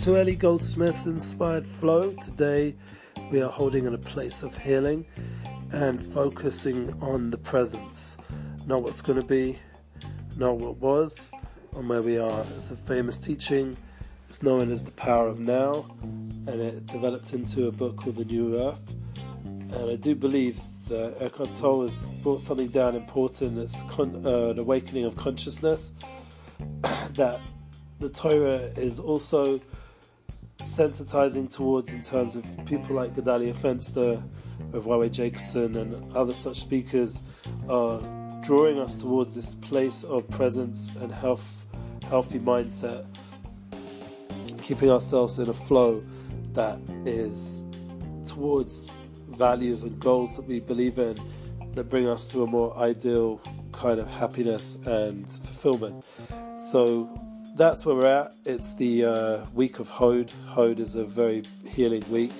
to Eli Goldsmith's Inspired Flow. Today we are holding in a place of healing and focusing on the presence, not what's going to be, not what was, and where we are. It's a famous teaching. It's known as the power of now, and it developed into a book called The New Earth. And I do believe that Eckhart Tolle has brought something down important. It's con- uh, an awakening of consciousness that the Torah is also sensitizing towards in terms of people like Gedalia Fenster, YY Jacobson, and other such speakers are drawing us towards this place of presence and health, healthy mindset, keeping ourselves in a flow that is towards values and goals that we believe in that bring us to a more ideal kind of happiness and fulfillment. So that's where we're at. It's the uh, week of Hod. Hod is a very healing week,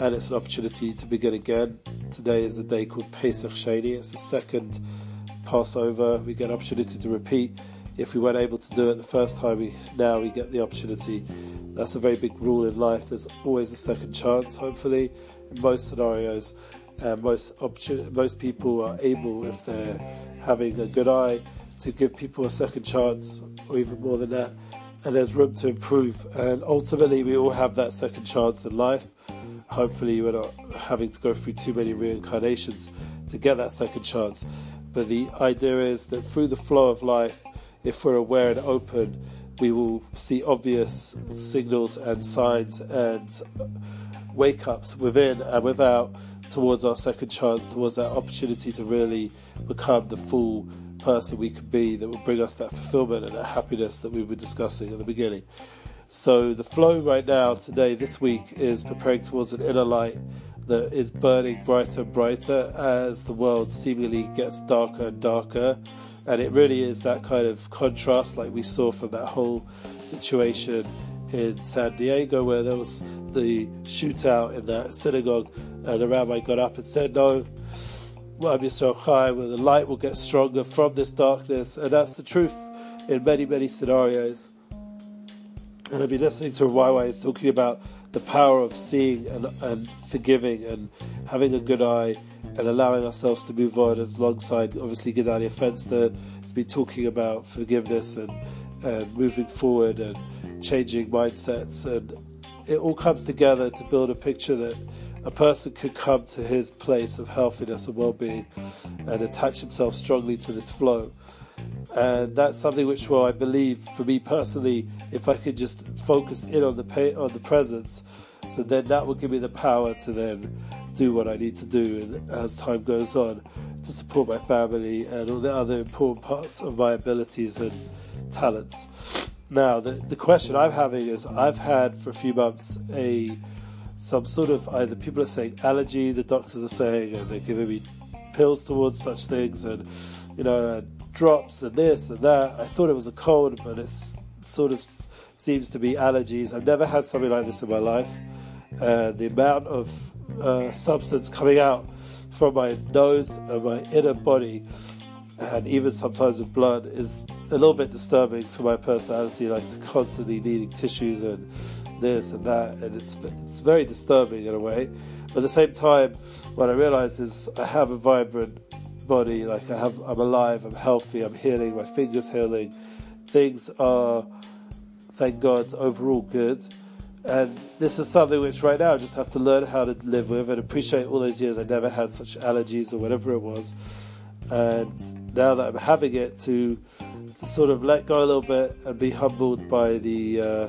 and it's an opportunity to begin again. Today is a day called Pesach Sheni. It's the second Passover. We get an opportunity to repeat. If we weren't able to do it the first time, we now we get the opportunity. That's a very big rule in life. There's always a second chance. Hopefully, in most scenarios, and most most people are able, if they're having a good eye, to give people a second chance or even more than that. And there's room to improve. And ultimately, we all have that second chance in life. Hopefully, we're not having to go through too many reincarnations to get that second chance. But the idea is that through the flow of life, if we're aware and open, we will see obvious signals and signs and wake ups within and without towards our second chance, towards that opportunity to really become the full person we could be that will bring us that fulfillment and that happiness that we were discussing at the beginning. So the flow right now, today, this week, is preparing towards an inner light that is burning brighter and brighter as the world seemingly gets darker and darker. And it really is that kind of contrast, like we saw from that whole situation in San Diego, where there was the shootout in that synagogue, and the rabbi got up and said, No, Am Yisrael Chai, where the light will get stronger from this darkness, and that's the truth in many, many scenarios. And I've been listening to YY is talking about the power of seeing and, and forgiving and having a good eye and allowing ourselves to move on. As alongside, obviously, Gedalia Fenster has been talking about forgiveness and, and moving forward and changing mindsets, and it all comes together to build a picture that a person could come to his place of healthiness and well-being and attach himself strongly to this flow. And that's something which well I believe for me personally if I could just focus in on the pay, on the presence so then that will give me the power to then do what I need to do and as time goes on to support my family and all the other important parts of my abilities and talents. Now the, the question I'm having is I've had for a few months a some sort of either people are saying allergy, the doctors are saying, and they're giving me pills towards such things, and you know, drops and this and that. I thought it was a cold, but it sort of seems to be allergies. I've never had something like this in my life. Uh, the amount of uh, substance coming out from my nose and my inner body, and even sometimes with blood, is a little bit disturbing for my personality, like constantly needing tissues and this and that, and it's it's very disturbing in a way. But at the same time, what I realize is I have a vibrant body. Like I have, I'm alive. I'm healthy. I'm healing. My fingers healing. Things are, thank God, overall good. And this is something which right now I just have to learn how to live with and appreciate all those years I never had such allergies or whatever it was. And now that I'm having it, to to sort of let go a little bit and be humbled by the uh,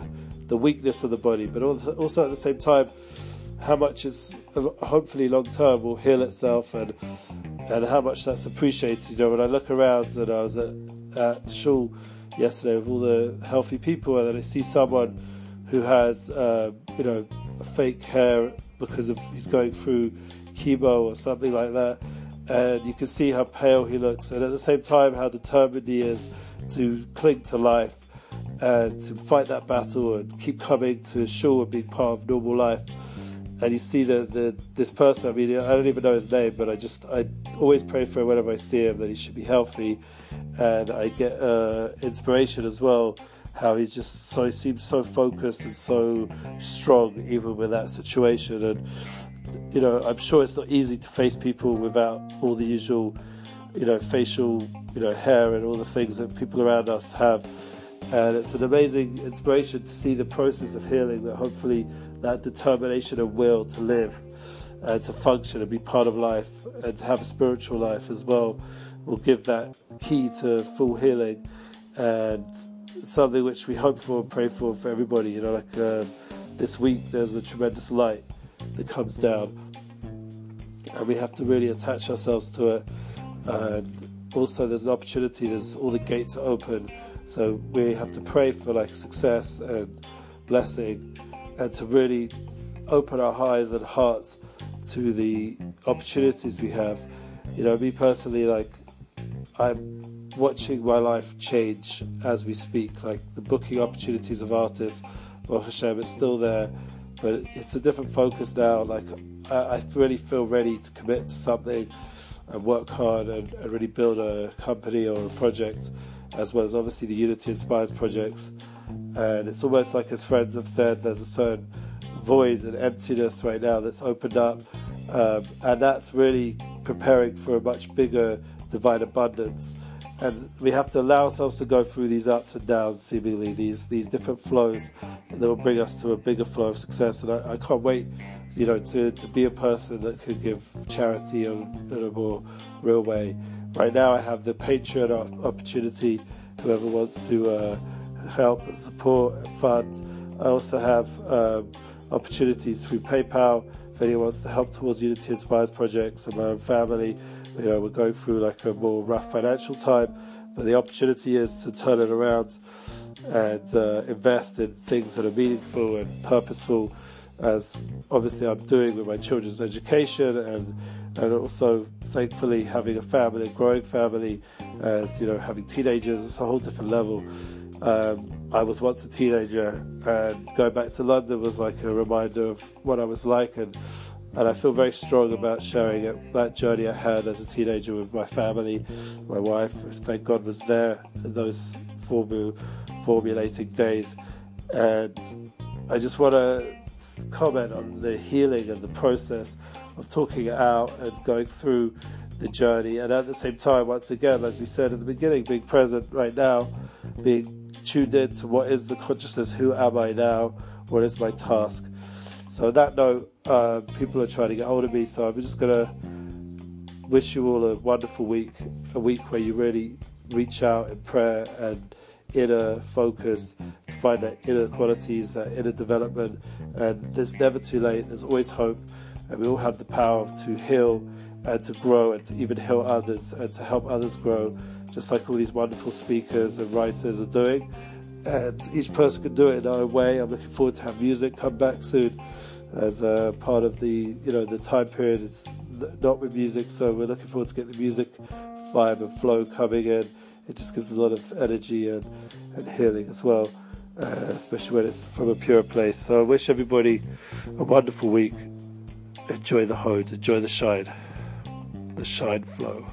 the weakness of the body, but also at the same time, how much it's hopefully long term will heal itself and and how much that's appreciated. You know, when I look around and I was at, at shul yesterday with all the healthy people, and then I see someone who has uh, you know fake hair because of he's going through chemo or something like that, and you can see how pale he looks, and at the same time how determined he is to cling to life uh, to fight that battle and keep coming to shul and being part of normal life. And you see the, the this person. I mean, I don't even know his name, but I just I always pray for him whenever I see him that he should be healthy, and I get uh, inspiration as well how he's just so he seems so focused and so strong even with that situation and you know I'm sure it's not easy to face people without all the usual you know facial you know hair and all the things that people around us have and it's an amazing inspiration to see the process of healing that hopefully that determination and will to live and to function and be part of life and to have a spiritual life as well will give that key to full healing and something which we hope for and pray for for everybody. You know, like uh, this week there's a tremendous light that comes down, and we have to really attach ourselves to it. And also, there's an opportunity. There's all the gates are open, so we have to pray for like success and blessing, and to really open our eyes and hearts to the opportunities we have. You know, me personally, like I'm watching my life change as we speak. Like the booking opportunities of artists, well, Hashem, it's still there, but it's a different focus now. Like I, I really feel ready to commit to something and work hard and, and, really build a company or a project, as well as obviously the Unity Inspires projects. And it's almost like, as friends have said, there's a certain void and emptiness right now that's opened up, um, and that's really preparing for a much bigger divine abundance and we have to allow ourselves to go through these ups and downs, seemingly these these different flows that will bring us to a bigger flow of success. And I, I can't wait, you know, to, to be a person that could give charity in, in a more real way. Right now, I have the Patreon opportunity. Whoever wants to uh, help support fund. I also have um, opportunities through PayPal if anyone wants to help towards Unity Inspires projects and my own family you know, we're going through like a more rough financial time, but the opportunity is to turn it around and uh, invest in things that are meaningful and purposeful, as obviously I'm doing with my children's education and and also thankfully having a family, a growing family, as you know, having teenagers, it's a whole different level. Um, I was once a teenager, and going back to London was like a reminder of what I was like and and I feel very strong about sharing it, that journey I had as a teenager with my family, my wife. Thank God was there in those formu- formulating days, and I just want to comment on the healing and the process of talking it out and going through the journey, and at the same time, once again, as we said at the beginning, being present right now, being tuned in to what is the consciousness, who am I now, what is my task? So on that note, uh, people are trying to get hold of me, so I'm just gonna wish you all a wonderful week, a week where you really reach out in prayer and inner focus to find that inner qualities, that inner development. And there's never too late. There's always hope, and we all have the power to heal and to grow and to even heal others and to help others grow, just like all these wonderful speakers and writers are doing and each person can do it in their own way. I'm looking forward to have music come back soon as a part of the you know the time period. It's not with music, so we're looking forward to get the music vibe and flow coming in. It just gives a lot of energy and, and healing as well, uh, especially when it's from a pure place. So I wish everybody a wonderful week. Enjoy the Hod, enjoy the shine, the shine flow.